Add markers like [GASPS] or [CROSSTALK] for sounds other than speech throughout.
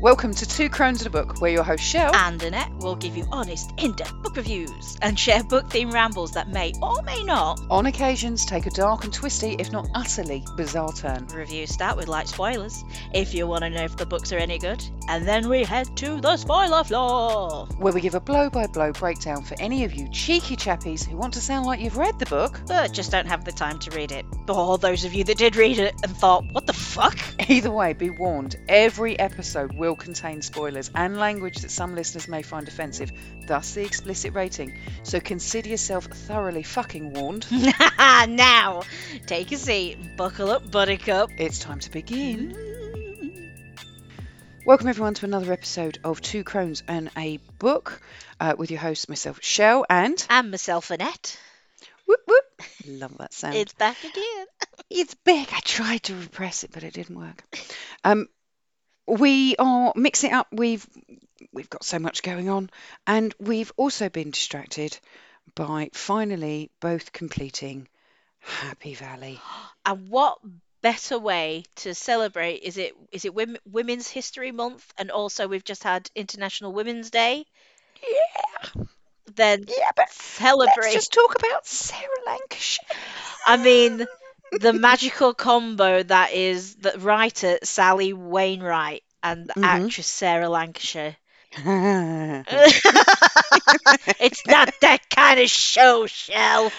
Welcome to Two Crones and a Book. We're your host, Shell. and Annette will give you honest, in depth book reviews and share book themed rambles that may or may not. On occasions, take a dark and twisty, if not utterly bizarre turn. Reviews start with light spoilers if you want to know if the books are any good, and then we head to the spoiler floor. Where we give a blow by blow breakdown for any of you cheeky chappies who want to sound like you've read the book. But just don't have the time to read it. Or those of you that did read it and thought, what the fuck? [LAUGHS] Either way, be warned every episode will contain spoilers and language that some listeners may find offensive, thus the explicit rating. So consider yourself thoroughly fucking warned. [LAUGHS] now, take a seat, buckle up, buttercup. It's time to begin. Welcome everyone to another episode of Two Crones and a Book uh, with your host, myself, Shell, and And myself, Annette. whoop whoop. Love that sound. It's back again. [LAUGHS] It's big. I tried to repress it, but it didn't work. Um, we are mixing it up. We've we've got so much going on, and we've also been distracted by finally both completing Happy Valley. [GASPS] And what better way to celebrate is it is it Wom- Women's History Month and also we've just had International Women's Day? Yeah, Then yeah, but celebrate. let's just talk about Sarah Lancashire. I mean, the magical combo that is the writer Sally Wainwright and the Mhm. actress Sarah Lancashire. [LAUGHS] it's not that kind of show, Shell.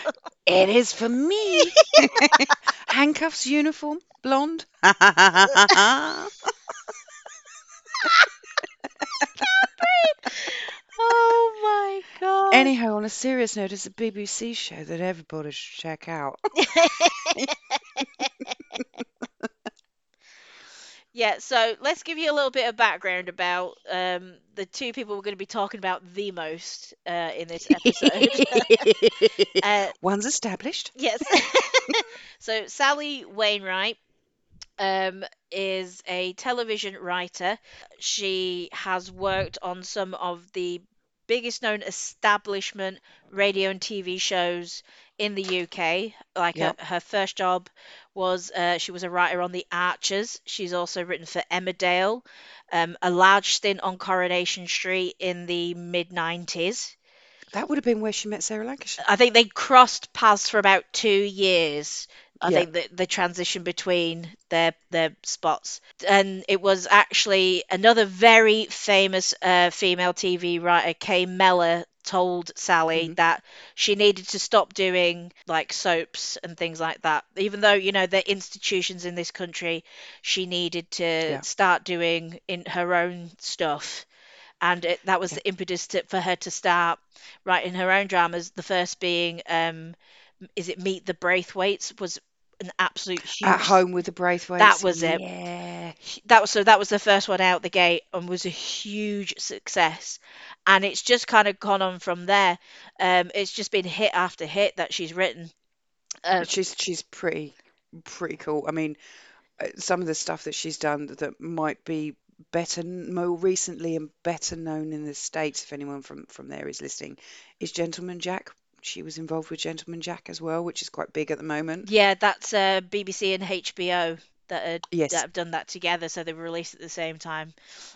it is for me. [LAUGHS] Handcuffs, uniform, blonde. [LAUGHS] Oh my god. Anyhow, on a serious note, it's a BBC show that everybody should check out. Yeah, so let's give you a little bit of background about um, the two people we're going to be talking about the most uh, in this episode. [LAUGHS] uh, One's established. yes. [LAUGHS] so Sally Wainwright um, is a television writer. She has worked on some of the biggest known establishment radio and TV shows in the UK. Like Yep. her, her first job was uh, she was a writer on The Archers. She's also written for Emmerdale, um, a large stint on Coronation Street in the mid 90s. That would have been where she met Sarah Lancashire. I think they crossed paths for about two years. I Yeah. think the, the transition between their their spots, and it was actually another very famous uh, female TV writer, Kay Mellor, told Sally Mhm. that she needed to stop doing like soaps and things like that. Even though you know the institutions in this country, she needed to Yeah. start doing in her own stuff and it, that was Yeah. the impetus to, for her to start writing her own dramas. The first being, um, is it Meet the Braithwaites? Was an absolute huge. At home with the Braithwaites. That was it. Yeah. That was so. That was the first one out the gate and was a huge success. And it's just kind of gone on from there. Um, it's just been hit after hit that she's written. Uh, She's she's pretty pretty cool. I mean, uh, some of the stuff that she's done that might be better more recently and better known in the states if anyone from from there is listening is Gentleman Jack. She was involved with Gentleman Jack as well, which is quite big at the moment. yeah, that's uh, BBC and HBO that had Yes. that have done that together, so they were released at the same time.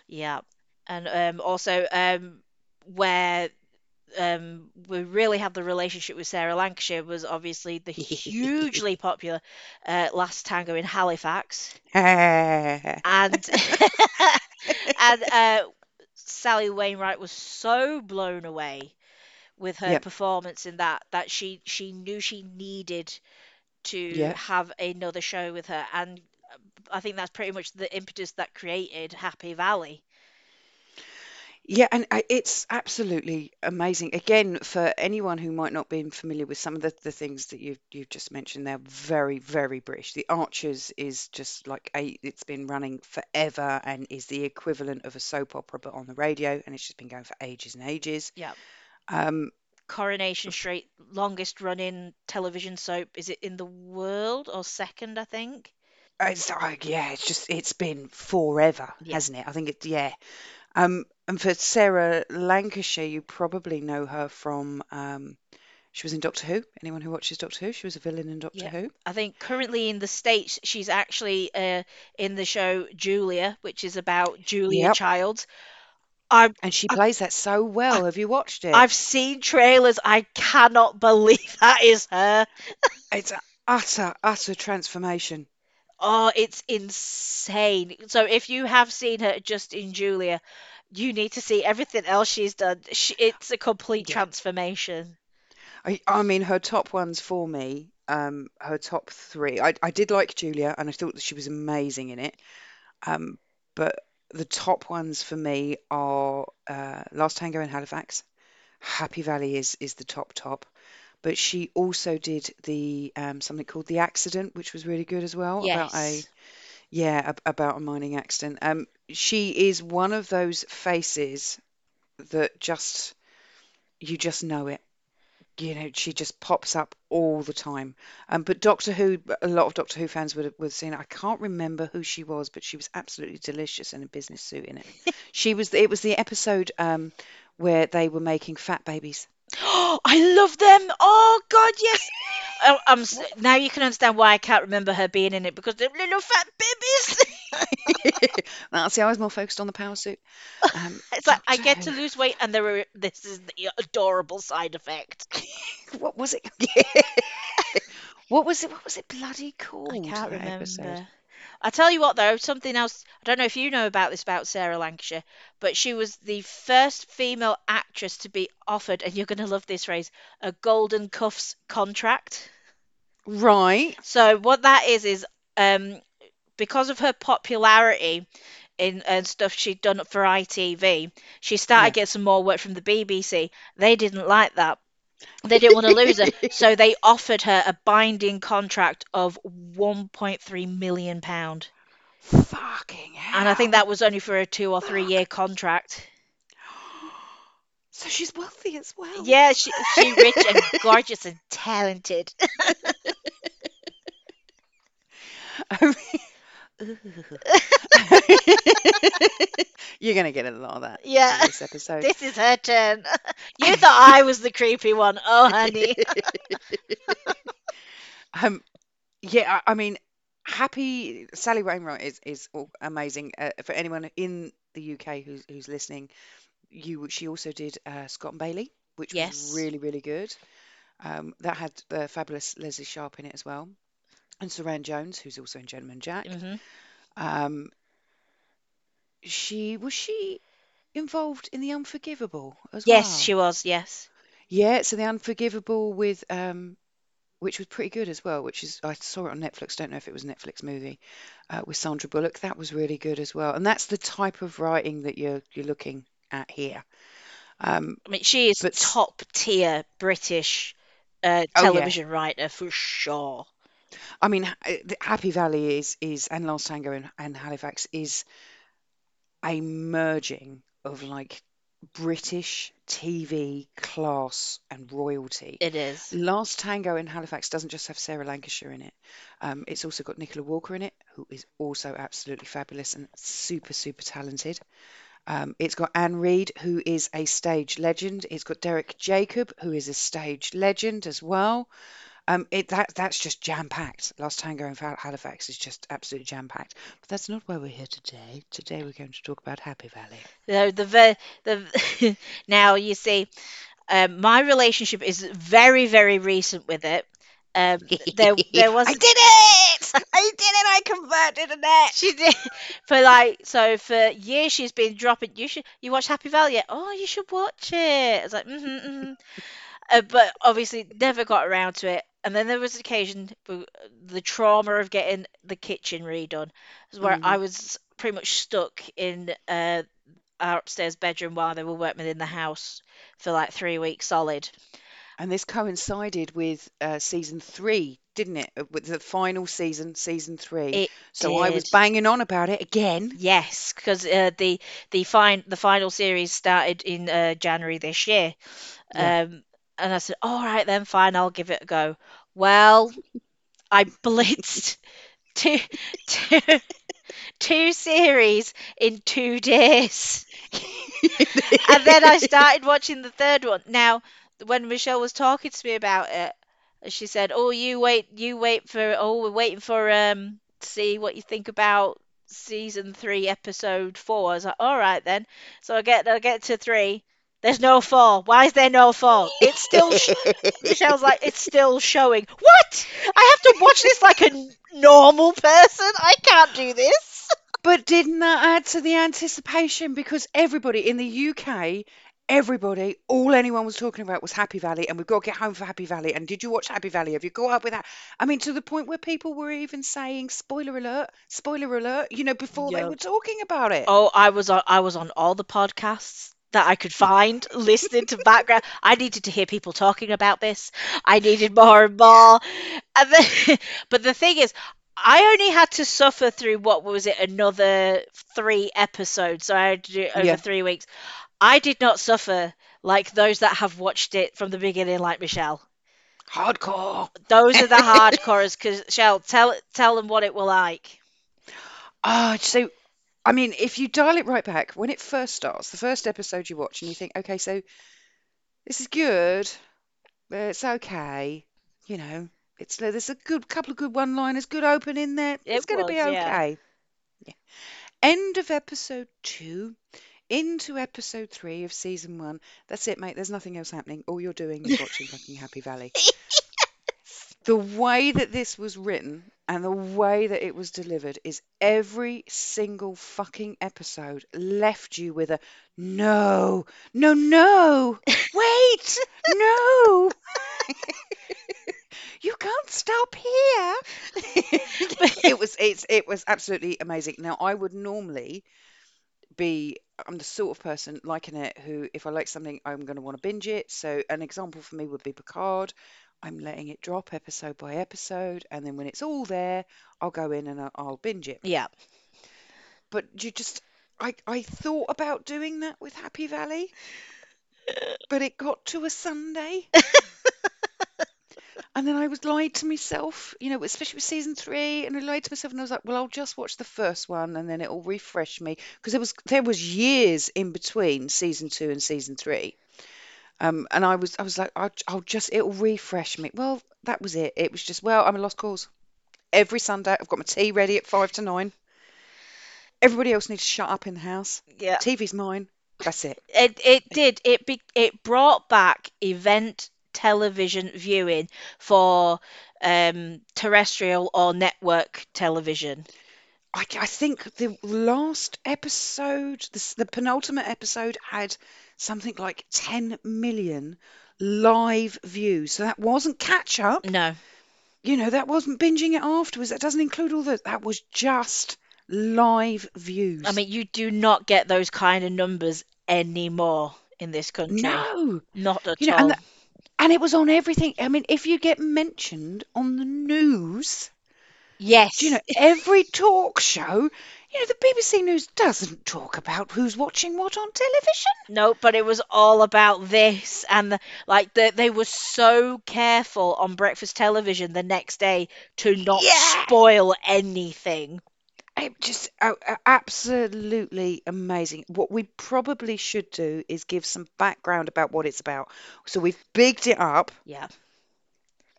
Yeah, and um, also um, where um, we really had the relationship with Sarah Lancashire was obviously the hugely [LAUGHS] popular uh, Last Tango in Halifax, [LAUGHS] and [LAUGHS] and uh, Sally Wainwright was so blown away with her Yep. performance in that that she she knew she needed to Yeah. have another show with her and uh, I think that's pretty much the impetus that created Happy Valley. Yeah, and uh, it's absolutely amazing. Again, for anyone who might not be familiar with some of the, the things that you've you've just mentioned, they're very, very British. The Archers is just like a, it's been running forever and is the equivalent of a soap opera but on the radio, and it's just been going for ages and ages. Yeah. Um, Coronation Street, longest running television soap. Is it in the world or second, I think? it's like, yeah, it's just it's been forever, Yeah. hasn't it? I think it, yeah. Um, and for Sarah Lancashire, you probably know her from um, She was in Doctor Who. Anyone who watches Doctor Who, she was a villain in Doctor Yeah. Who. I think currently in the States, she's actually uh, in the show Julia, which is about Julia Yep. Childs. I, And she I, plays that so well. Have you watched it? I've seen trailers. I cannot [LAUGHS] believe that is her. It's an utter, utter transformation. Oh, it's insane. So if you have seen her just in Julia, you need to see everything else she's done. She, it's a complete Yeah. transformation. I, I mean, her top ones for me, um, her top three. I, I did like Julia, and I thought that she was amazing in it. Um, but the top ones for me are uh, Last Tango in Halifax. Happy Valley is is the top top. But she also did the um, something called The Accident, which was really good as well, about a yeah, ab- about a mining accident. Um, she is one of those faces that just you just know it. You know, she just pops up all the time. Um, but Doctor Who, a lot of Doctor Who fans would have, would have seen. it. I can't remember who she was, but she was absolutely delicious in a business suit in it. [LAUGHS] She was. It was the episode um, where they were making fat babies. Oh, [GASPS] I love them. Oh God, yes. [LAUGHS] Oh, I'm s- now you can understand why I can't remember her being in it because they're little fat babies. [LAUGHS] [LAUGHS] Now, see, I was more focused on the power suit. Um, [LAUGHS] It's like I Doctor get to Who. lose weight and there are this is the adorable side effect. [LAUGHS] What was it? What was it? What was it bloody called? I can't That episode. remember. I tell you what though, something else. I don't know if you know about this about Sarah Lancashire, but she was the first female actress to be offered, and you're going to love this phrase, a golden cuffs contract. Right. So what that is is um because of her popularity in and stuff she'd done for ITV, she started Yeah. getting some more work from the BBC. They didn't like that. They didn't want to lose her, [LAUGHS] so they offered her a binding contract of 1.3 million pound. Fucking hell. And I think that was only for a two or three year contract. So she's wealthy as well. Yeah, she she rich and [LAUGHS] gorgeous and talented. [LAUGHS] I mean, [LAUGHS] You're gonna get a lot of that Yeah, in this episode. this is her turn. [LAUGHS] You thought I was the creepy one. Oh, honey. [LAUGHS] Um, yeah, I, I mean, happy Sally Wainwright is is amazing. Uh, for anyone in the UK who's who's listening, you she also did uh, Scott and Bailey, which was really really good. Um, that had the fabulous Lesley Sharp in it as well, and Suranne Jones, who's also in Gentleman Jack. hmm Um, she was she involved in The Unforgivable as well. Yes, she was. Yes. Yeah, so The Unforgivable with um, which was pretty good as well. Which is I saw it on Netflix. Don't know if it was a Netflix movie uh, with Sandra Bullock. That was really good as well. And that's the type of writing that you're you're looking at here. Um, I mean, she is but top tier British uh, oh yeah, television writer for sure. I mean, uh, the Happy Valley is is and Last Tango and, and Halifax is a merging of like British TV class and royalty. It is. Last Tango in Halifax doesn't just have Sarah Lancashire in it. Um, it's also got Nicola Walker in it, who is also absolutely fabulous and super, super talented. Um, it's got Anne Reid, who is a stage legend. It's got Derek Jacob, who is a stage legend as well. Um, it that that's just jam packed. Last Tango in Hal- Halifax is just absolutely jam packed. But that's not why we're here today. Today we're going to talk about Happy Valley. The the ver- the [LAUGHS] now you see, um, my relationship is very very recent with it. Um, there there was [LAUGHS] I did it! I did it! I converted Annette. she did [LAUGHS] for like so for years she's been dropping. You should you watch Happy Valley? yet? Oh, you should watch it. I was like, mm-hmm, mm-hmm. Uh, but obviously never got around to it. And then there was an occasion, w- the trauma of getting the kitchen redone, where I hmm was pretty much stuck in uh, our upstairs bedroom while they were working in the house for like three weeks solid. And this coincided with uh, season three, didn't it? Uh, With the final season, season three. It So I was banging on about it again. Yes, because uh, the the fine the final series started in uh, January this year. Yeah. Um, and I said, all right then, fine, I'll give it a go. Well, I blitzed [LAUGHS] two, two, two series in two days. [LAUGHS] And then I started watching the third one. Now, when Michelle was talking to me about it, she said, "Oh, you wait, you wait for. Oh, we're waiting for um, see what you think about season three, episode four." I was like, "All right then." So I get, I get to three. There's no four. Why is there no four? It's still. Sh [LAUGHS] Michelle's like, it's still showing. What? I have to watch this like a normal person. I can't do this. But didn't that add to the anticipation? Because everybody in the UK, everybody, all anyone was talking about was Happy Valley, and we've got to get home for Happy Valley. And did you watch Happy Valley? Have you caught up with that? I mean, to the point where people were even saying, spoiler alert, spoiler alert, you know, before they Yeah. were talking about it. Oh, I was on I was on all the podcasts that I could find, listening to background. I needed to hear people talking about this. I needed more and more. And then, [LAUGHS] but the thing is, I only had to suffer through what was it, another three episodes. So I had to do it over Yeah, three weeks. I did not suffer like those that have watched it from the beginning, like Michelle. hardcore. Those are the [LAUGHS] hardcores. Because Michelle, tell tell them what it were like. Ah, so I mean, if you dial it right back, when it first starts, the first episode you watch, and you think, okay, so this is good, but it's okay, you know, it's there's a good couple of good one-liners, good opening there. It's It going to was, be yeah. okay. Yeah. End of episode two, into episode three of season one. That's it, mate. There's nothing else happening. All you're doing is watching [LAUGHS] fucking Happy Valley. The way that this was written and the way that it was delivered is every single fucking episode left you with a no, no, no, [LAUGHS] wait, no, [LAUGHS] you can't stop here. [LAUGHS] It was it's it was absolutely amazing. Now I would normally be I'm the sort of person liking it who if I like something I'm going to want to binge it. So an example for me would be Picard. I'm letting it drop episode by episode, and then when it's all there, I'll go in and I'll, I'll binge it. Yeah. But you just I I thought about doing that with Happy Valley, but it got to a Sunday. [LAUGHS] And then I was lied to myself, you know, especially with season three, and I lied to myself, and I was like, well, I'll just watch the first one, and then it'll refresh me, because there was there was years in between season two and season three, um, and I was I was like, I'll, I'll just it'll refresh me. Well, that was it. It was just, well, I'm a lost cause. Every Sunday, I've got my tea ready at five to nine. Everybody else needs to shut up in the house. Yeah. TV's mine. That's it. It it did. It be, it brought back event television viewing for um terrestrial or network television. I, I think the last episode, the, the penultimate episode, had something like 10 million live views. So that wasn't catch up. No. You know, that wasn't binging it afterwards. That doesn't include all the, that was just live views. I mean, you do not get those kind of numbers anymore in this country. No, Not at you know, and the, and it was on everything. I mean, if you get mentioned on the news, do you know, every talk show, you know, the BBC News doesn't talk about who's watching what on television. No, but it was all about this and the, like the, they were so careful on breakfast television the next day to not Yeah. spoil anything. It just oh, absolutely amazing. What we probably should do is give some background about what it's about. So we've bigged it up. Yeah.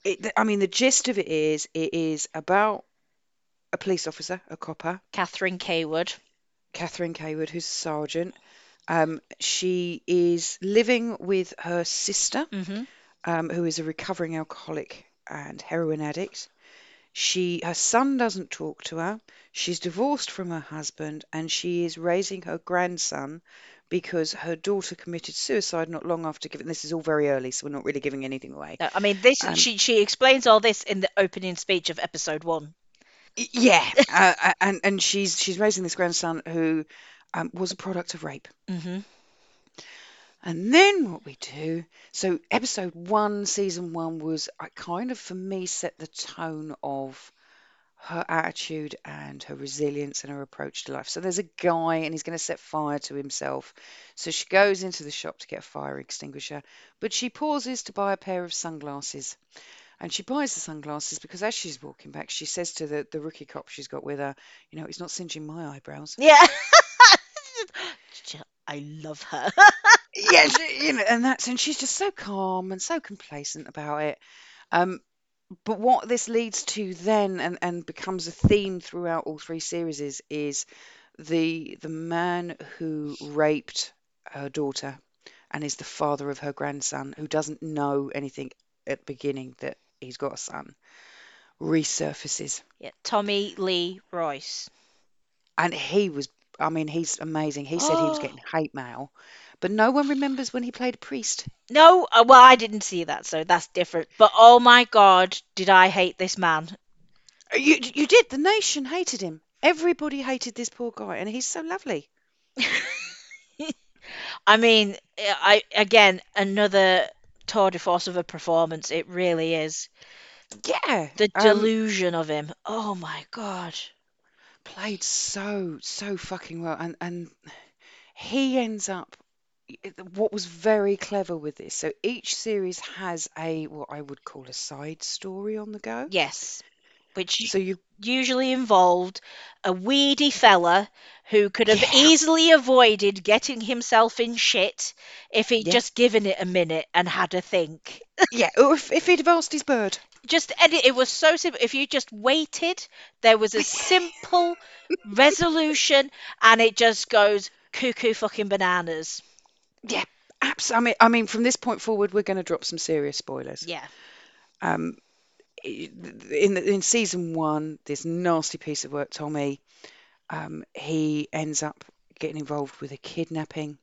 It, I mean, the gist of it is it is about a police officer, a copper, Catherine Cawood. Catherine Cawood, who's a sergeant. Um, she is living with her sister, hmm um, who is a recovering alcoholic and heroin addict. She, her son doesn't talk to her. She's divorced from her husband, and she is raising her grandson because her daughter committed suicide not long after giving. This is all very early, so we're not really giving anything away. I mean, this Um, she she explains all this in the opening speech of episode one. Yeah, uh, uh, and and she's she's raising this grandson who um, was a product of rape. hmm And then what we do, so episode one, season one was I kind of for me set the tone of her attitude and her resilience and her approach to life. So there's a guy and he's going to set fire to himself. So she goes into the shop to get a fire extinguisher, but she pauses to buy a pair of sunglasses. And she buys the sunglasses because as she's walking back, she says to the, the rookie cop she's got with her, you know, he's not singeing my eyebrows. Yeah. [LAUGHS] I love her. [LAUGHS] yeah, she, you know, and that's and she's just so calm and so complacent about it. Um, but what this leads to then and, and becomes a theme throughout all three series is, is the the man who raped her daughter and is the father of her grandson who doesn't know anything at the beginning that he's got a son resurfaces Yeah, Tommy Lee Royce. and he was I mean he's amazing he said he was [GASPS] getting hate mail but no one remembers when he played a priest no, uh, well I didn't see that, so that's different. But oh my God, did I hate this man? you you did the nation hated him everybody hated this poor guy and he's so lovely [LAUGHS] I mean, I again another tour de force of a performance. It really is. yeah The um delusion of him. Oh my God. played so so fucking well and and he ends up what was very clever with this so each series has a what I would call a side story on the go Yes, which so you usually involved a weedy fella who could have yeah easily avoided getting himself in shit if he'd yeah just given it a minute and had a think. [LAUGHS] yeah if, if he'd asked his bird Just and it, it was so simple. If you just waited, there was a [LAUGHS] simple resolution, and it just goes cuckoo fucking bananas. yeah absolutely I mean I mean from this point forward we're going to drop some serious spoilers Yeah. um in in season one this nasty piece of work Tommy um he ends up getting involved with a kidnapping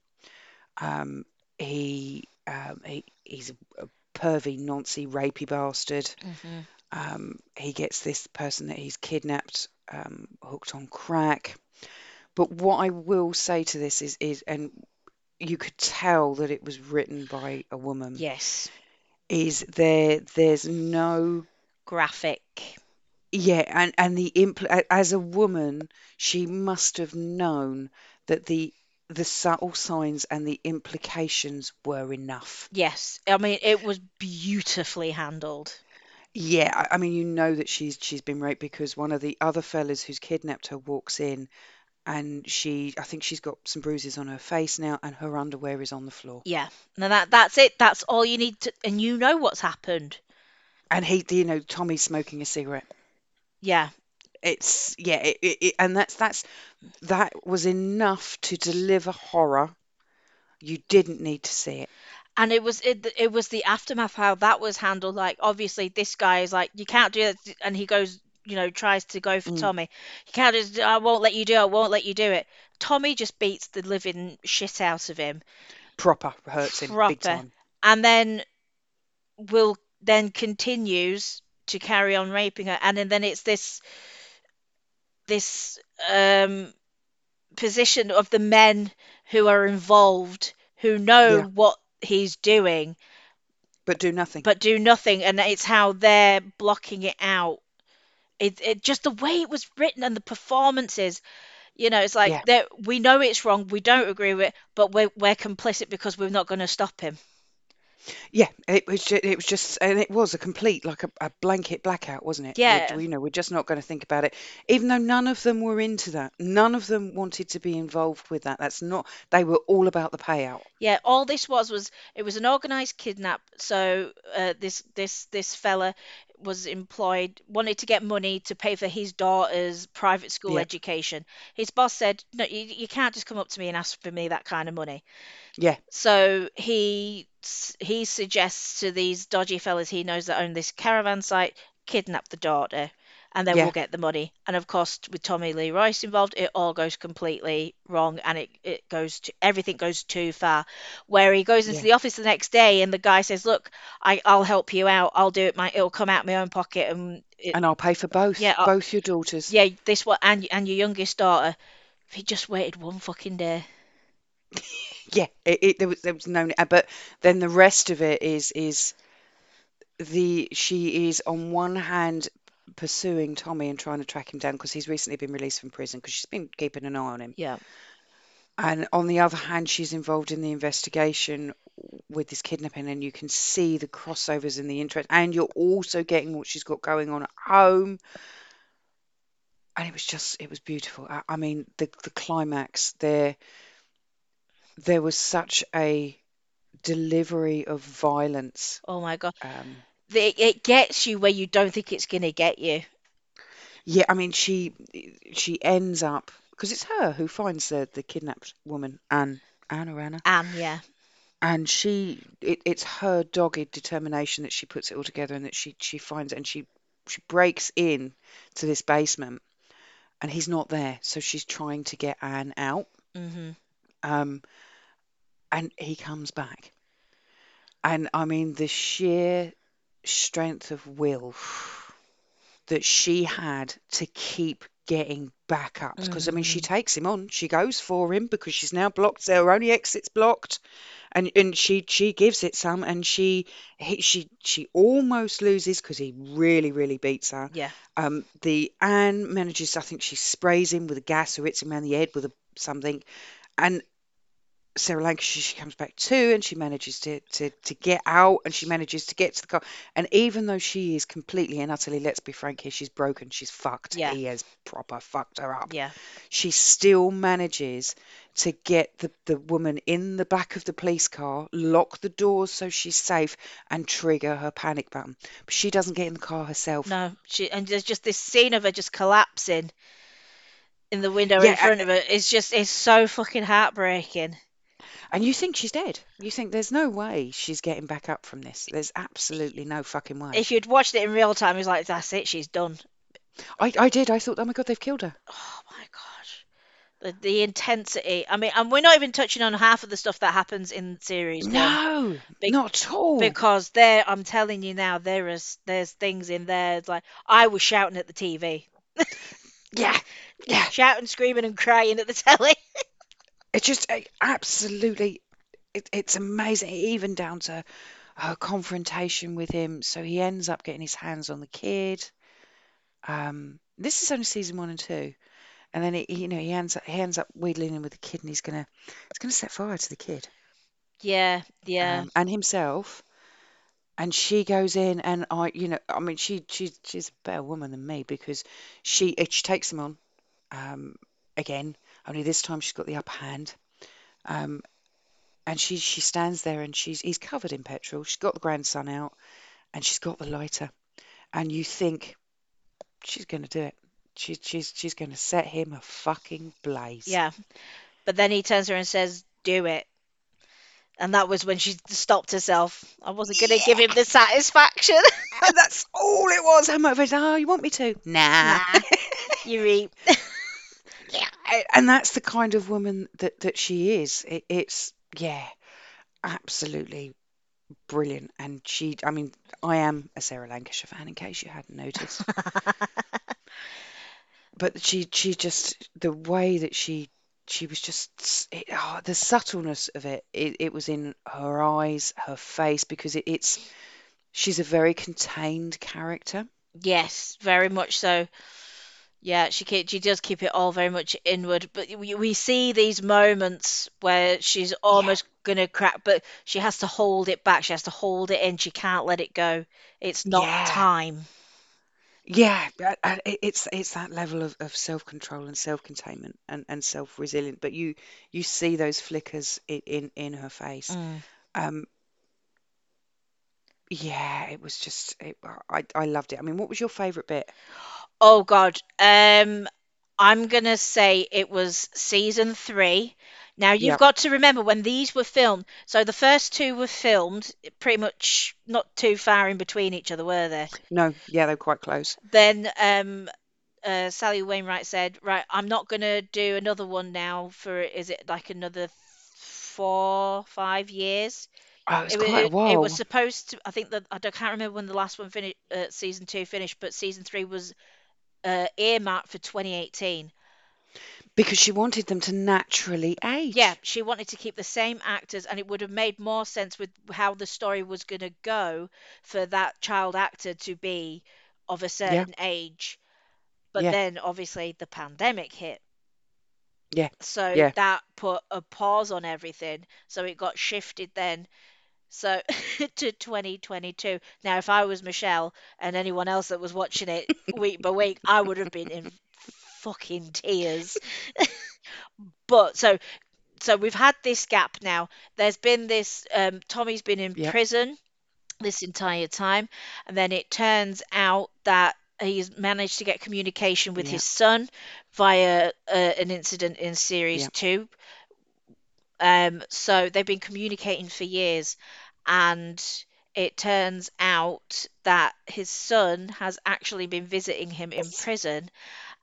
Um, he um, he he's a, pervy, nancy, rapey bastard. hmm Um, he gets this person that he's kidnapped um, hooked on crack. But what I will say to this is is and you could tell that it was written by a woman. Yes. Is there there's no Graphic. yeah and and the impl as a woman she must have known that the the subtle signs and the implications were enough. Yes. I mean, it was beautifully handled. Yeah, I I mean, you know that she's she's been raped because one of the other fellas who's kidnapped her walks in and she, I think she's got some bruises on her face now and her underwear is on the floor. Yeah. Now that that's it. That's all you need to, and you know what's happened. And he, you know, Tommy's smoking a cigarette. Yeah. It's yeah, it, it, it- and that's that's that was enough to deliver horror. You didn't need to see it. And it was it, it was the aftermath how that was handled. Like obviously this guy is like you can't do that, and he goes, you know, tries to go for Mm, Tommy. You can't just I won't let you do it. I won't let you do it. Tommy just beats the living shit out of him, proper hurts him big proper, time. and then will then continues to carry on raping her, and then it's this this um position of the men who are involved who know Yeah, what he's doing but do nothing. but do nothing. And it's how they're blocking it out. It, it just the way it was written and the performances you know it's like Yeah. that we know it's wrong we don't agree with it but we're, we're complicit because we're not going to stop him Yeah, it was just, it was just, and it was a complete like a, a blanket blackout, wasn't it? We're, yeah you know, we're just not going to think about it, even though none of them were into that. None of them wanted to be involved with that. That's not. They were all about the payout. Yeah, all this was was it was an organized kidnap. So uh, this this this fella was employed, wanted to get money to pay for his daughter's private school education. His boss said, "No, you, you can't just come up to me and ask for me that kind of money." Yeah, So he he suggests to these dodgy fellas he knows that own this caravan site, kidnap the daughter, and then we'll get the money. And of course, with Tommy Lee Royce involved, it all goes completely wrong, and it it goes to everything goes too far. Where he goes into yeah. the office the next day, and the guy says, "Look, I I'll help you out. I'll do it. My it'll come out of my own pocket, and it, And I'll pay for both, yeah, uh, both your daughters. yeah, this one and and your youngest daughter." If he just waited one fucking day. Yeah, it, it there was there was no, uh, but then the rest of it is is the she is on one hand pursuing Tommy and trying to track him down because he's recently been released from prison because she's been keeping an eye on him. Yeah, And on the other hand, she's involved in the investigation with this kidnapping, and you can see the crossovers and the interest, and you're also getting what she's got going on at home. And it was just, it was beautiful. I, I mean, the the climax there, there was such a delivery of violence. Oh my God. Um, It, it gets you where you don't think it's gonna get you. yeah, I mean, she she ends up because it's her who finds the the kidnapped woman, Anne, Anne or Anna, Anne, yeah. and she it, it's her dogged determination that she puts it all together and that she she finds it and she she breaks in to this basement and he's not there, so she's trying to get Anne out. hmm Um, and he comes back, and I mean the sheer strength of will that she had to keep getting back up. Because I mean she hmm takes him on. She goes for him because she's now blocked. Her only exit's blocked. And and she she gives it some and she he, she she almost loses because he really really beats her. Yeah. um the Anne manages I think she sprays him with a gas or hits him around the head with a something. And Sarah Lancashire, she comes back too, and she manages to, to to get out, and she manages to get to the car. And even though she is completely and utterly, let's be frank here, she's broken, she's fucked. Yeah. He has proper fucked her up. Yeah. She still manages to get the the woman in the back of the police car, lock the doors so she's safe, and trigger her panic button. But she doesn't get in the car herself. No, she and there's just this scene of her just collapsing in the window in Yeah, front of her. It's just it's so fucking heartbreaking. And you think she's dead. You think there's no way she's getting back up from this. There's absolutely no fucking way. If you'd watched it in real time, it's like that's it, she's done. I, I did. I thought, oh my God, they've killed her. Oh my gosh. The the intensity. I mean, and we're not even touching on half of the stuff that happens in series. No, Be- not at all. because there, I'm telling you now, there is there's things in there. Like I was shouting at the TV, [LAUGHS] Yeah, yeah. shouting, screaming, and crying at the telly. [LAUGHS] It's just uh, absolutely, it, it's amazing, even down to her confrontation with him. So he ends up getting his hands on the kid. Um, this is only season one and two, and then he, you know, he ends up he ends up wheedling in with the kid, and he's gonna he's gonna set fire to the kid Yeah, yeah, um, and himself. And she goes in, and I, you know, I mean, she she she's a better woman than me because she she takes him on um, again. Only this time she's got the upper hand. Um, and she she stands there and she's he's covered in petrol. She's got the grandson out and she's got the lighter. And you think she's going to do it. She's she's she's going to set him a fucking blaze. yeah. But then he turns her and says, "Do it." And that was when she stopped herself. I wasn't going to give him the satisfaction. [LAUGHS] And that's all it was. Her motivation. Oh, you want me to? Nah. Nah, you reap. [LAUGHS] And that's the kind of woman that that she is. It, it's yeah, absolutely brilliant. And she, I mean, I am a Sarah Lancashire fan, in case you hadn't noticed. [LAUGHS] but she she just the way that she she was just it, oh, the subtleness of it, it it was in her eyes her face because it, it's she's a very contained character Yes, very much so. Yeah, she keep, she does keep it all very much inward, but we, we see these moments where she's almost gonna crack, but she has to hold it back. She has to hold it in. She can't let it go. It's not yeah time. yeah uh, uh, it- it's it's that level of, of self-control and self-containment and, and self-resilient but you you see those flickers in in, in her face Mm. um yeah it was just it, I, I loved it i mean what was your favorite bit Oh God. Um, I'm gonna say it was season three. Now you've yeah got to remember when these were filmed. So the first two were filmed pretty much not too far in between each other, were they? no yeah they're quite close Then um, uh, Sally Wainwright said, "Right, I'm not gonna do another one now for is it like another four, five years?" oh it's It quite a it, it was while supposed to. I think that I don't, can't remember when the last one finished, uh, season two finished, but season three was uh, earmarked for 2018. because she wanted them to naturally age. Yeah, she wanted to keep the same actors, and it would have made more sense with how the story was going to go for that child actor to be of a yeah certain age. But yeah then obviously the pandemic hit. yeah So yeah that put a pause on everything. So it got shifted then. So [LAUGHS] to 2022. Now, if I was Michelle and anyone else that was watching it week by week, I would have been in fucking tears. [LAUGHS] But so so we've had this gap now. There's been this um, Tommy's been in Yep. prison this entire time, and then it turns out that he's managed to get communication with his son via uh, an incident in series Yep. two. Um, so they've been communicating for years, and it turns out that his son has actually been visiting him in prison,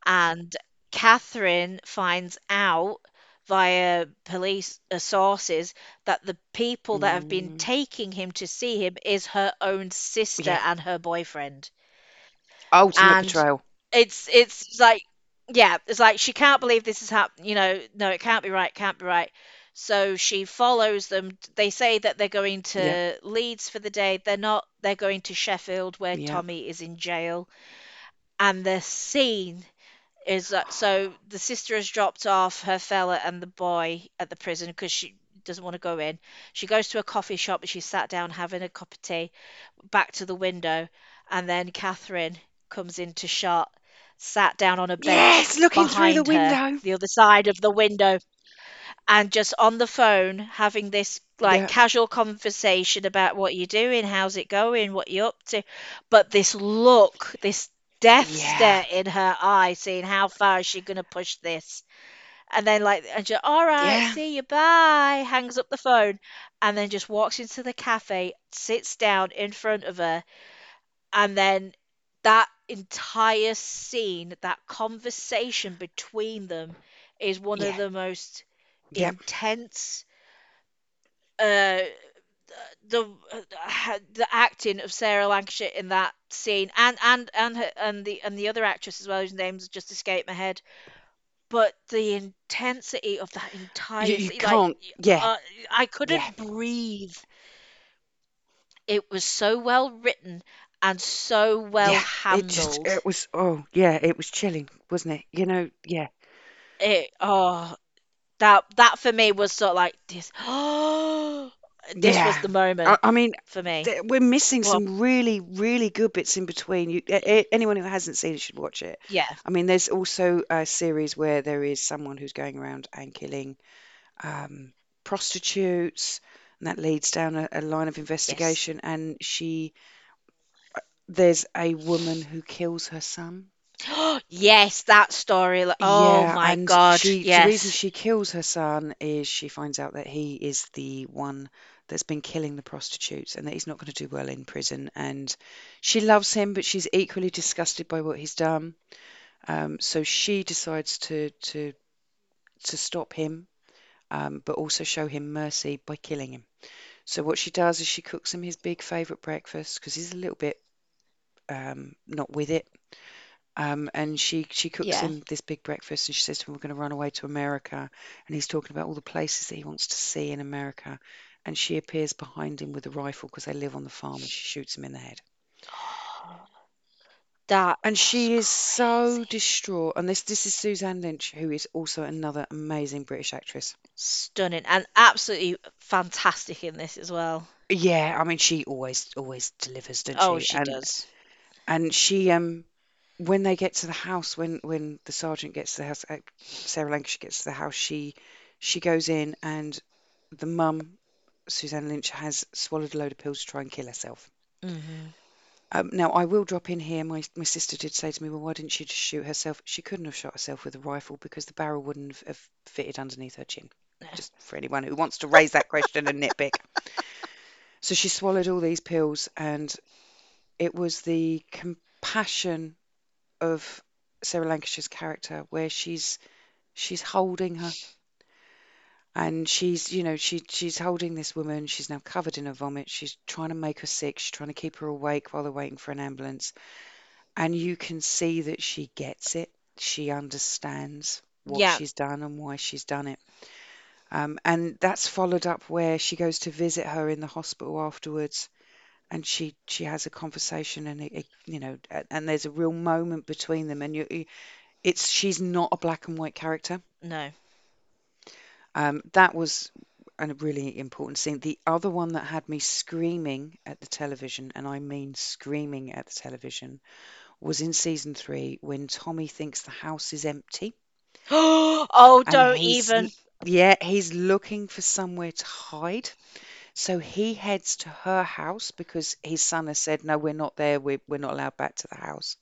and Catherine finds out via police uh, sources that the people that have been Mm, taking him to see him is her own sister yeah. and her boyfriend. Ultimate And betrayal. it's it's like yeah, it's like she can't believe this has happened. You know, no, it can't be right, can't be right. So she follows them. They say that they're going to Leeds for the day. They're not. They're going to Sheffield where Yep. Tommy is in jail. And the scene is that so the sister has dropped off her fella and the boy at the prison because she doesn't want to go in. She goes to a coffee shop and she's sat down having a cup of tea, back to the window, and then Catherine comes into shot, sat down on a bench Yes, looking through the her, window. the other side of the window, and just on the phone having this like Yeah. casual conversation about what you're doing, how's it going, what you're up to. But this look, this death Yeah. stare in her eye, seeing how far is she gonna push this. And then like and she, all right, Yeah. see you, bye, hangs up the phone, and then just walks into the cafe, sits down in front of her, and then that entire scene, that conversation between them is one of the most Yep. intense uh the the acting of Sarah Lancashire in that scene and and and her, and the and the other actress as well whose name's just escaped my head but the intensity of that entire you scene like can't. Yeah. uh, I couldn't breathe it was so well written and so well Yeah. It just handled it was oh yeah, it was chilling, wasn't it? You know, yeah. it oh that that for me was sort of like this oh [GASPS] this was Yeah. the I, moment I mean, for me th- we're missing well some really, really good bits in between. You, a- a- anyone who hasn't seen it should watch it. yeah I mean, there's also a series where there is someone who's going around and killing um, prostitutes, and that leads down a, a line of yes investigation. And she, there's a woman who kills her son. [GASPS] Yes, that story. Oh Yeah, my and God. she, the reason Yes. she kills her son is she finds out that he is the one that's been killing the prostitutes and that he's not going to do well in prison. And she loves him, but she's equally disgusted by what he's done. Um, so she decides to to to stop him, um, but also show him mercy by killing him. So what she does is she cooks him his big favourite breakfast because he's a little bit um, not with it. Um, and she she cooks Yeah. him this big breakfast and she says to him, "We're going to run away to America." And he's talking about all the places that he wants to see in America. And she appears behind him with a rifle because they live on the farm and she shoots him in the head. [GASPS] That And was she is so crazy. distraught. And this this is Suzanne Lynch, who is also another amazing British actress. Stunning and absolutely fantastic in this as well. Yeah, I mean she always always delivers, doesn't Oh, she? she And does. and she um when they get to the house when when the sergeant gets to the house uh, Sarah Lancashire gets to the house she she goes in and the mum Suzanne Lynch has swallowed a load of pills to try and kill herself. hmm Um, now I will drop in here. My my sister did say to me, "Well, why didn't she just shoot herself?" She couldn't have shot herself with a rifle because the barrel wouldn't have, have fitted underneath her chin. Just for anyone who wants to raise that question and nitpick. So she swallowed all these pills, and it was the compassion of Sarah Lancashire's character where she's she's holding her. And she's you know she she's holding this woman. She's now covered in her vomit. She's trying to make her sick. She's trying to keep her awake while they're waiting for an ambulance. And you can see that she gets it. She understands what Yeah. she's done and why she's done it. Um, and that's followed up where she goes to visit her in the hospital afterwards and she she has a conversation and it, it you know and there's a real moment between them and you, you it's she's not a black and white character No. um, that was a really important scene. The other one that had me screaming at the television, and I mean screaming at the television, was in season three when Tommy thinks the house is empty [GASPS] Oh, and don't he's even. yeah, he's looking for somewhere to hide. So he heads to her house because his son has said, no, we're not there. We're, we're not allowed back to the house.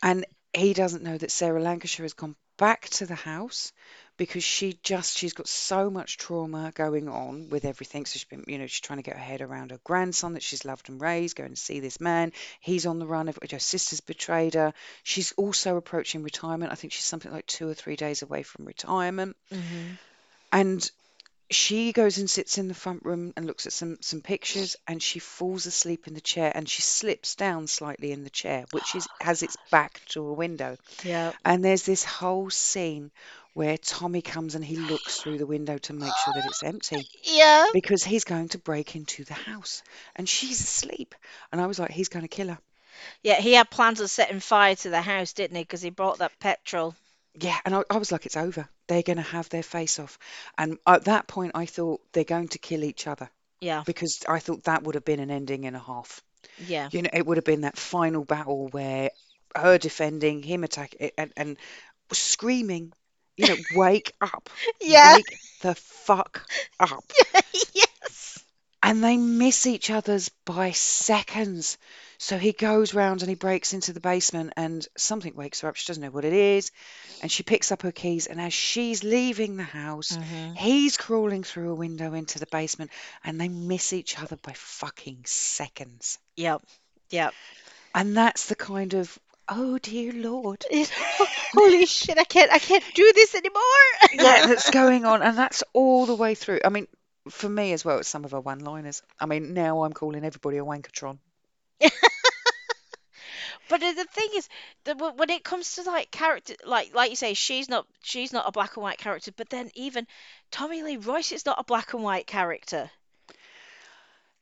And he doesn't know that Sarah Lancashire has gone back to the house because she just she's got so much trauma going on with everything. So she's been, you know, she's trying to get her head around her grandson that she's loved and raised, going to see this man. He's on the run. Her sister's betrayed her. She's also approaching retirement. I think she's something like two or three days away from retirement. hmm And she goes and sits in the front room and looks at some some pictures and she falls asleep in the chair and she slips down slightly in the chair which is has its back to a window Yeah. and there's this whole scene where Tommy comes and he looks through the window to make sure that it's empty Yeah. because he's going to break into the house and she's asleep and I was like he's going to kill her Yeah, he had plans of setting fire to the house, didn't he? Because he brought that petrol. Yeah and I, I was like it's over they're going to have their face off and at that point I thought they're going to kill each other Yeah. because I thought that would have been an ending and a half Yeah. You know, it would have been that final battle where her defending, him attacking, and, and screaming, you know, [LAUGHS] wake up, Yeah. wake the fuck up. [LAUGHS] yes. And they miss each other's by seconds. So he goes round and he breaks into the basement, and something wakes her up. She doesn't know what it is. And she picks up her keys. And as she's leaving the house, hmm he's crawling through a window into the basement, and they miss each other by fucking seconds. Yep. Yep. And that's the kind of, oh dear Lord, [LAUGHS] Holy shit! I can't. I can't do this anymore. yeah, that's [LAUGHS] going on. And that's all the way through. I mean, for me as well, it's some of her one liners. I mean, now I'm calling everybody a wankatron. [LAUGHS] But the thing is w- when it comes to like character, like like you say, she's not she's not a black and white character. But then even Tommy Lee Royce is not a black and white character.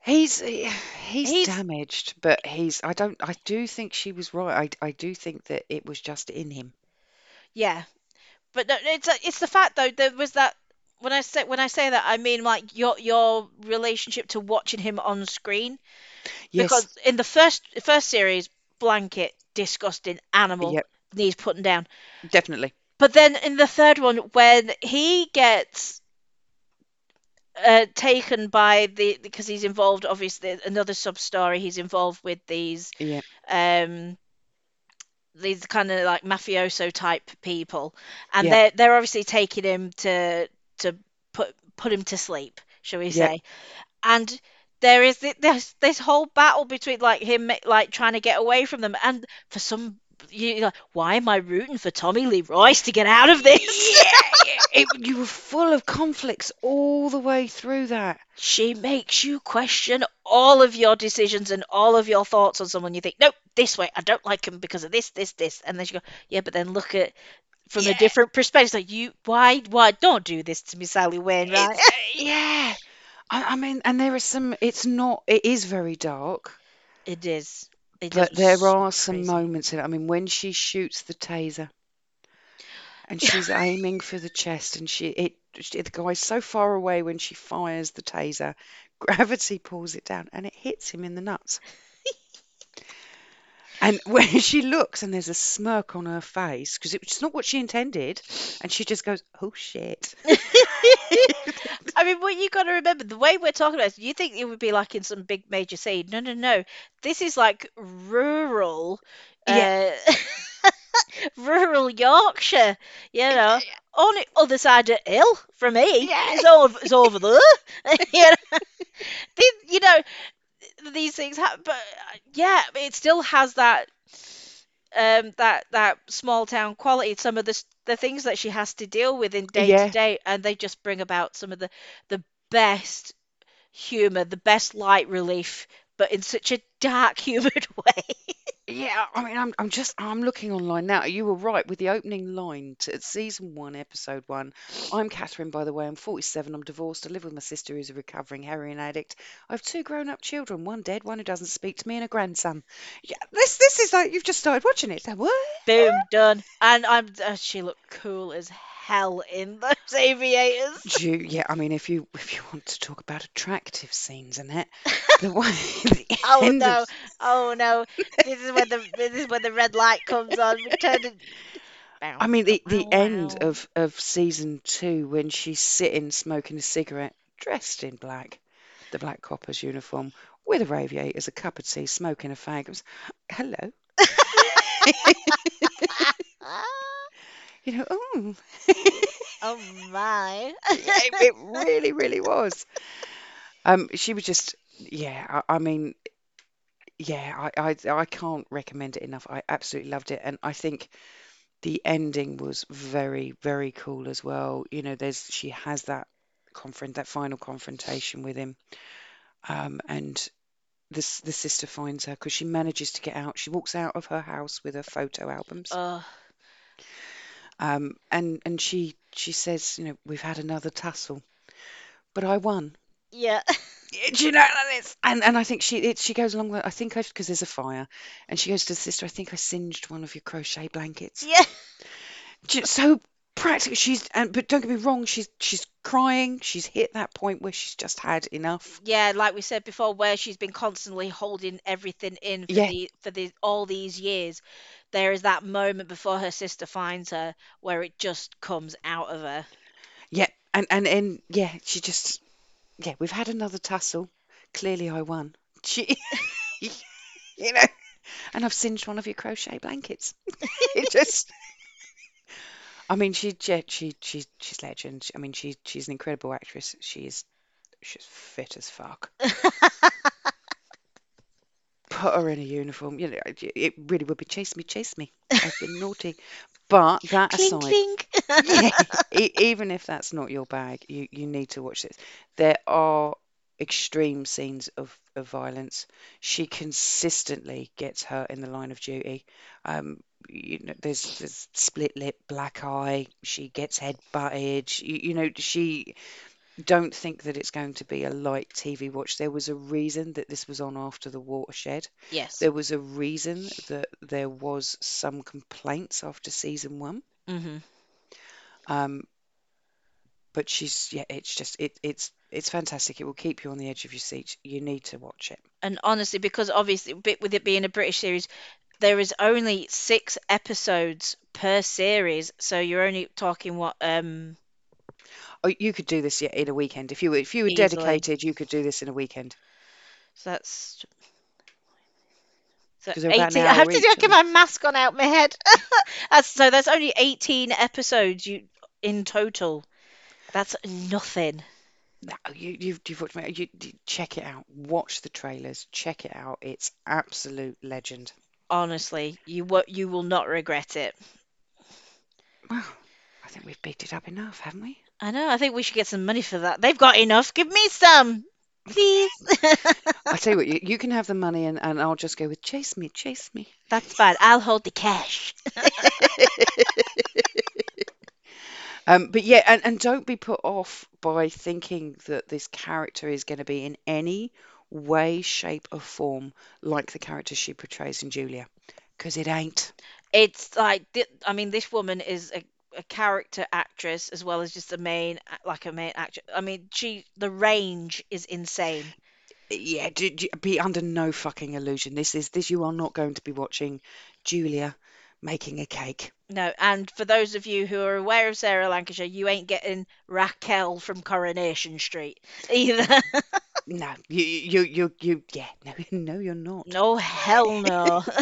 He's he's He's damaged, but he's I don't I do think she was right. I I do think that it was just in him. yeah. But no, it's it's the fact though there was that when I say when I say that I mean like your your relationship to watching him on screen because in the first first series blanket disgusting animal yep, needs putting down. Definitely. but then in the third one when he gets uh, taken by the because he's involved obviously another sub story he's involved with these Yeah, um these kind of like mafioso type people. And yeah, they're they're obviously taking him to to put put him to sleep shall we yeah. say. And there is this this whole battle between like him like trying to get away from them and for some you like why am I rooting for Tommy Lee Royce to get out of this? [LAUGHS] Yeah, yeah, it, you were full of conflicts all the way through that. she makes you question all of your decisions and all of your thoughts on someone. You think nope this way. I don't like him because of this this this. And then you go yeah but then look at from a different perspective. It's like you why why don't do this to me Sally Wainwright. It's uh, yeah. [LAUGHS] I, I mean, and there are some. It's not. It is very dark, it is it but there was are some crazy moments in it. I mean, when she shoots the taser and [LAUGHS] she's aiming for the chest, and she it she, the guy's so far away when she fires the taser, [LAUGHS] gravity pulls it down, and it hits him in the nuts. And [LAUGHS] when she looks, and there's a smirk on her face because it's not what she intended, and she just goes, "Oh shit." [LAUGHS] I mean, what you got to remember, the way we're talking about it, you think it would be like in some big major city. No, no, no. This is like rural, Yeah, uh, [LAUGHS] rural Yorkshire, you know, on the other side of the hill from me. yeah, It's over, it's over there. you know, these, you know, these things happen, but uh, yeah, it still has that um that that small town quality. Some of the the things that she has to deal with in day to day and they just bring about some of the the best humor the best light relief but in such a dark [LAUGHS] humored way Yeah, I mean, I'm I'm just I'm looking online now. You were right with the opening line to season one, episode one. I'm Catherine, by the way. I'm 47. I'm divorced. I live with my sister, who's a recovering heroin addict. I have two grown-up children, one dead, one who doesn't speak to me, and a grandson. Yeah, this this is like you've just started watching it. What? boom done and i'm uh, she looked cool as hell in those [LAUGHS] aviators. Do you, yeah, I mean, if you if you want to talk about attractive scenes in it, [LAUGHS] the one the oh end of no oh no. This is when the this is when the red light comes on. We turn Bow, I mean, the the bow, end wow. of of season two when she's sitting smoking a cigarette, dressed in black, the black copper's uniform, with a radiators, a cup of tea, smoking a fag. It was, hello, [LAUGHS] you know. Oh, Oh my. [LAUGHS] it, it really, really was. Um, she was just, yeah. I, I mean, yeah. I, I I can't recommend it enough. I absolutely loved it, and I think the ending was very, very cool as well. You know, there's she has that confront that final confrontation with him, um, and this the sister finds her because she manages to get out. She walks out of her house with her photo albums, Oh, um, and and she she says, you know, we've had another tussle, but I won. yeah. [LAUGHS] Do you know and it's and and I think she it, she goes along with I think I because there's a fire, and she goes to the sister. I think I singed one of your crochet blankets. Yeah. So practical. She's and but don't get me wrong. She's she's crying. She's hit that point where she's just had enough. Yeah, like we said before, where she's been constantly holding everything in for Yeah, the for the all these years, there is that moment before her sister finds her where it just comes out of her. yeah, and and and yeah, she just yeah. We've had another tussle. Clearly, I won. She, [LAUGHS] you know, and I've singed one of your crochet blankets. [LAUGHS] It just. I mean, she, yeah, she, she, she's legend. I mean, she, she's an incredible actress. She's, she's fit as fuck. [LAUGHS] Put her in a uniform. You know, it it really would be chase me, chase me. I've been naughty. But that [LAUGHS] Clink aside, clink. [LAUGHS] yeah, e- even if that's not your bag, you, you need to watch this. There are extreme scenes of, of violence. She consistently gets hurt in the line of duty. Um, you know, there's, there's split lip, black eye. She gets head butted. You, you know, she don't think that it's going to be a light TV watch. There was a reason that this was on after the watershed. Yes. There was a reason that there was some complaints after season one. Mm-hmm. Um, but she's yeah, it's just it it's it's fantastic. It will keep you on the edge of your seat. You need to watch it. And honestly, because obviously, bit with it being a British series, there is only six episodes per series, so you're only talking what um Oh, you could do this yeah, in a weekend if you were if you were easily. dedicated. You could do this in a weekend So that's so they're about an 18. I have to do each, get aren't my mask on out my head. [LAUGHS] That's, so that's only 18 episodes you in total. That's nothing. they? No, you you've you've watched you, you check it out. Watch the trailers. Check it out. It's absolute legend. Honestly, you wo- you will not regret it. Well, [SIGHS] I think we've beat it up enough, haven't we? I know. I think we should get some money for that. They've got enough. Give me some, please. I'll tell you what, you, you can have the money and, and I'll just go with chase me, chase me. That's fine. I'll hold the cash. [LAUGHS] Um, but yeah, and, and don't be put off by thinking that this character is going to be in any way, shape, or form like the character she portrays in Julia, because it ain't. It's like, I mean, this woman is a, a character actress as well as just a main, like a main actress. I mean, she, the range is insane. Yeah, d d- be under no fucking illusion. This is this. You are not going to be watching Julia making a cake. No, and for those of you who are aware of Sarah Lancashire, you ain't getting Raquel from Coronation Street either. [LAUGHS] No, you you you you. Yeah, no, [LAUGHS] no, you're not. No, hell no. [LAUGHS]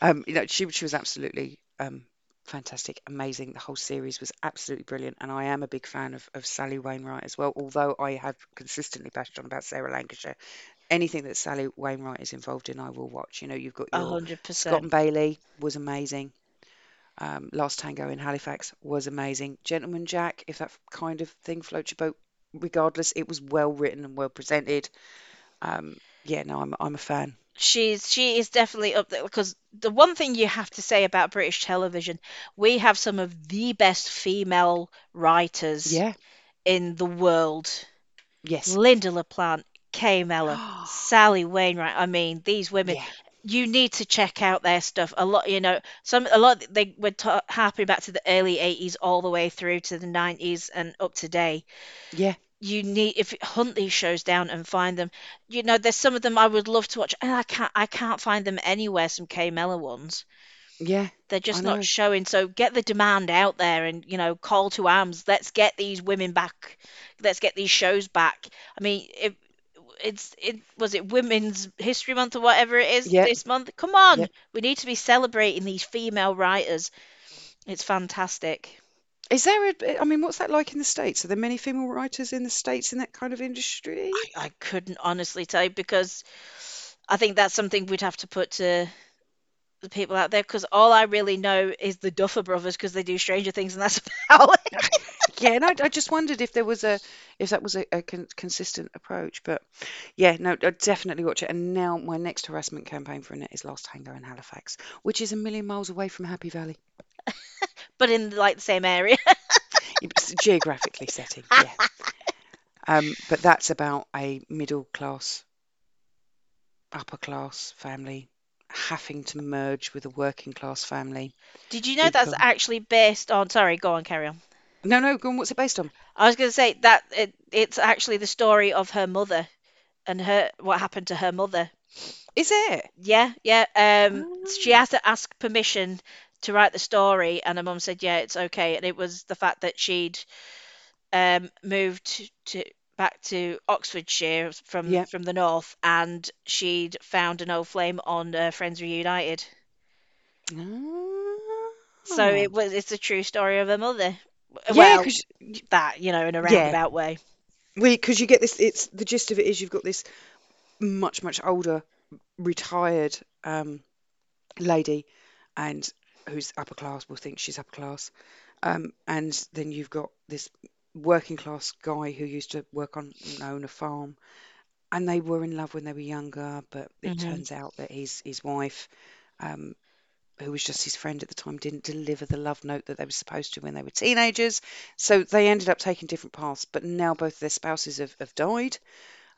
Um, you know, she she was absolutely um fantastic, amazing. The whole series was absolutely brilliant, and I am a big fan of of Sally Wainwright as well. Although I have consistently bashed on about Sarah Lancashire, anything that Sally Wainwright is involved in, I will watch. You know, you've got your hundred Scott and Bailey was amazing. Um, Last Tango in Halifax was amazing. Gentleman Jack, if that kind of thing floats your boat, regardless, it was well written and well presented. Um, yeah, no, I'm I'm a fan. She's she is definitely up there because the one thing you have to say about British television, we have some of the best female writers Yeah, in the world. yes, Lynda La Plante, Kay Mellor, [GASPS] Sally Wainwright. I mean, these women, yeah, you need to check out their stuff. A lot, you know, some a lot they were ta harping back to the early 80s all the way through to the 90s and up to date. yeah. You need if hunt these shows down and find them. You know, there's some of them I would love to watch, and I can't I can't find them anywhere. Some Kay Mellor ones. Yeah, They're just not showing. So get the demand out there and, you know, call to arms. Let's get these women back. Let's get these shows back. I mean, it, it's it was it Women's History Month or whatever it is Yep, this month. Come on, yep. we need to be celebrating these female writers. It's fantastic. Is there a, I mean, what's that like in the States? Are there many female writers in the States in that kind of industry? I, I couldn't honestly tell you because I think that's something we'd have to put to the people out there because all I really know is the Duffer Brothers because they do Stranger Things and that's [LAUGHS] about it. [LAUGHS] Yeah, and I, I just wondered if there was a, if that was a, a con consistent approach. But yeah, no, I definitely watch it. And now my next harassment campaign for Annette is Last Tango in Halifax, which is a million miles away from Happy Valley. [LAUGHS] but in like the same area. [LAUGHS] Geographically setting, yeah. Um, but that's about a middle class, upper class family having to merge with a working class family Did you know that's actually based on? Sorry, go on, carry on. no, no, go on, what's it based on? I was going to say that it, it's actually the story of her mother and her what happened to her mother. Is it? Yeah, yeah. Um, she Ah, has to ask permission to write the story, and her mum said, "Yeah, it's okay." And it was the fact that she'd um moved to back to Oxfordshire from yeah. from the north, and she'd found an old flame on uh, Friends Reunited. So Ah. it was it's a true story of her mother. Yeah, Well, that, you know, in a yeah, roundabout way. because you get this. It's the gist of it is you've got this much much older retired um lady, and who's upper class will think she's upper class, um, and then you've got this working class guy who used to work on you know, own a farm, and they were in love when they were younger, but it hmm turns out that his his wife, um, who was just his friend at the time, didn't deliver the love note that they were supposed to when they were teenagers. So they ended up taking different paths, but now both their spouses have, have died,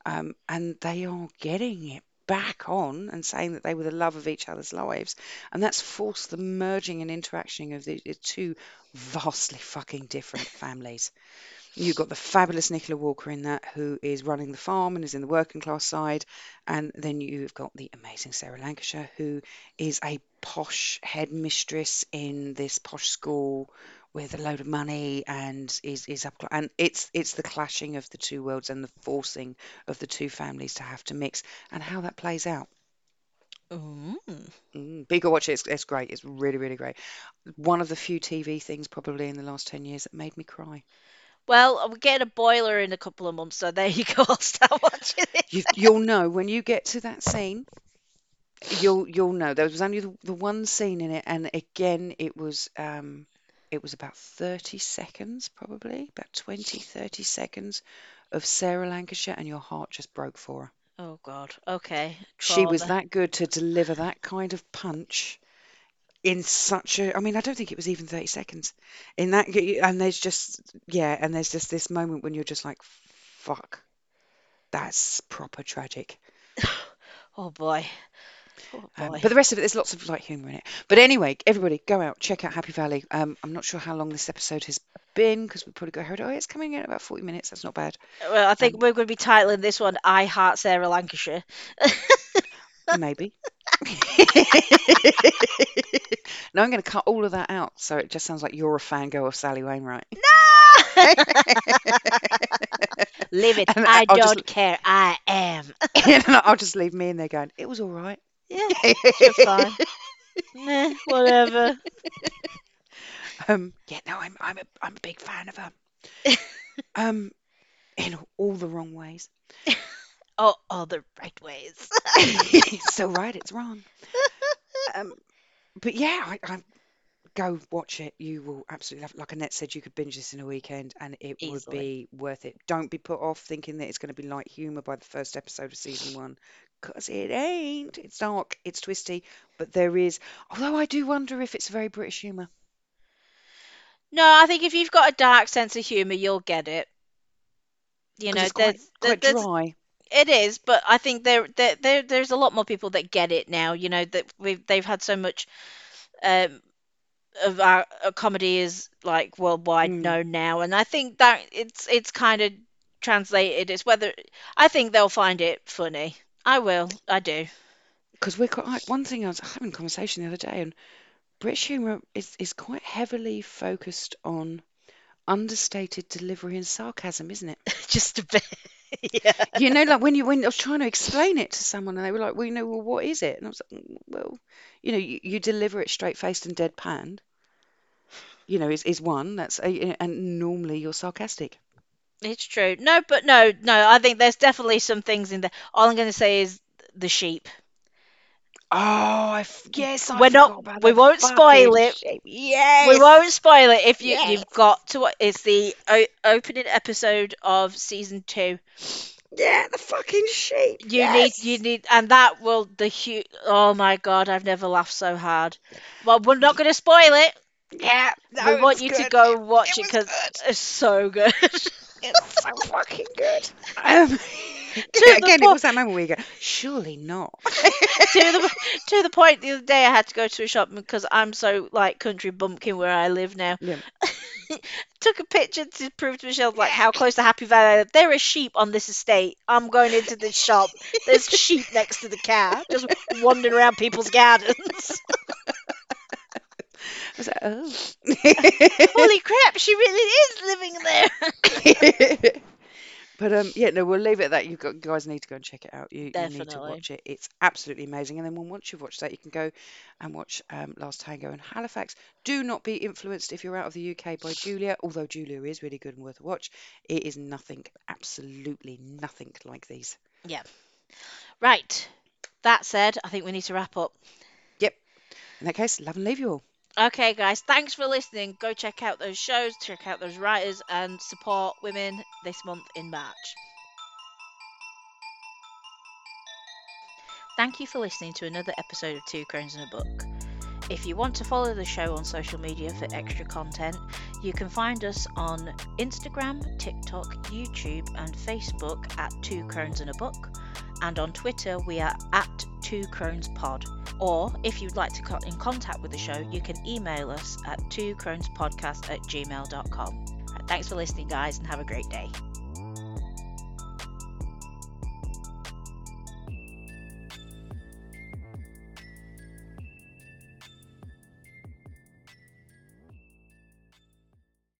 um, and they are getting it back on and saying that they were the love of each other's lives. And that's forced the merging and interaction of the, the two vastly fucking different [LAUGHS] families. You've got the fabulous Nicola Walker in that, who is running the farm and is in the working class side. And then you've got the amazing Sarah Lancashire, who is a posh headmistress in this posh school with a load of money and is is up and it's it's the clashing of the two worlds and the forcing of the two families to have to mix and how that plays out. Mm. Mm, but you watch it. It's, it's great. It's really, really great. One of the few TV things probably in the last 10 years that made me cry. Well, we're getting a boiler in a couple of months, so there you go. [LAUGHS] I'll start watching You, you'll know when you get to that scene, you'll you'll know. There was only the, the one scene in it, and again, it was um, it was about 30 seconds, probably about 20, 30 seconds of Sarah Lancashire, and your heart just broke for her. Oh God. Okay. She was Trauma. that good to deliver that kind of punch in such a, I mean, I don't think it was even 30 seconds. In that, and there's just, yeah, and there's just this moment when you're just like, fuck, that's proper tragic. [SIGHS] Oh boy. Oh Um, boy. but the rest of it, there's lots of light humour in it. But anyway, everybody, go out, check out Happy Valley. Um, I'm not sure how long this episode has been because we probably got heard. Oh, it's coming in about 40 minutes. That's not bad. Well, I think Um, we're going to be titling this one "I Heart Sarah Lancashire." [LAUGHS] maybe. [LAUGHS] No, I'm going to cut all of that out so it just sounds like you're a fangirl of Sally Wainwright. No! [LAUGHS] Leave it. And I- I I'll just, don't care. I am. and I'll just leave me in there going, it was all right. Yeah, [LAUGHS] fine. Meh, whatever. [LAUGHS] Um, yeah, no, I'm I'm a I'm a big fan of her. [LAUGHS] Um, in all the wrong ways. Oh, all the right ways. It's so right, it's wrong. Um, but yeah, I, I go watch it. You will absolutely love it. Like Annette said, you could binge this in a weekend and it would Easily. be worth it. Don't be put off thinking that it's going to be light humor by the first episode of season one, because it ain't. It's dark, it's twisty, but there is. Although I do wonder if it's very British humor, No, I think if you've got a dark sense of humor, you'll get it. You know, it's quite there's, quite there's, dry. it is, but I think there, there, there, there's a lot more people that get it now. You know that we've, they've had so much um, of our, our comedy is like worldwide Mm. known now, and I think that it's, it's kind of translated. It's whether I think they'll find it funny. I will. I do. Because we're quite like one thing I was having a conversation the other day, and British humour is, is quite heavily focused on understated delivery and sarcasm, isn't it? [LAUGHS] Just a bit. [LAUGHS] yeah. You know, like when you when I was trying to explain it to someone and they were like, "Well, you know, well, what is it?" And I was like, "Mm, "Well, you know, you, you deliver it straight faced and deadpan. You know, is is one that's a, and normally you're sarcastic." It's true. No, but no, no. I think there's definitely some things in there. All I'm going to say is the sheep. Oh, I f- yes, I We're not. We won't spoil it. Yes. We won't spoil it if you Yes. you've got to. It's the o- opening episode of season two. Yeah, the fucking sheep. You yes. need, you need, and that will the huge. Oh my god, I've never laughed so hard. Well, we're not going to spoil it. Yeah, no, we want you to go watch It it because good. it's so good. [LAUGHS] It's so fucking good. Um, [LAUGHS] again, it was that moment where you go, surely not. [LAUGHS] to the to the point the other day I had to go to a shop because I'm so like country bumpkin where I live now. Yeah. [LAUGHS] Took a picture to prove to Michelle like how close to Happy Valley I live. There are sheep on this estate. I'm going into this shop. There's sheep next to the car, just wandering around people's gardens. Was like, oh. [LAUGHS] Holy [LAUGHS] crap, she really is living there. [LAUGHS] But um, yeah, no, we'll leave it at that. You got you guys need to go and check it out. You, you need to Definitely. watch it. It's absolutely amazing. And then when, once you've watched that, you can go and watch um, Last Tango in Halifax. Do not be influenced if you're out of the UK by Julia, although Julia is really good and worth a watch. It is nothing, absolutely nothing like these. Yeah. Right. That said, I think we need to wrap up. Yep. In that case, love and leave you all. Okay, guys, thanks for listening. Go check out those shows, check out those writers, and support women this month in March. Thank you for listening to another episode of Two Crones and a Book. If you want to follow the show on social media for extra content, you can find us on Instagram, TikTok, YouTube, and Facebook at Two Crones and a Book, and on Twitter we are at Two Crones Pod. Or if you'd like to get in contact with the show, you can email us at twocronespodcast at gmail.com. Thanks for listening, guys, and have a great day.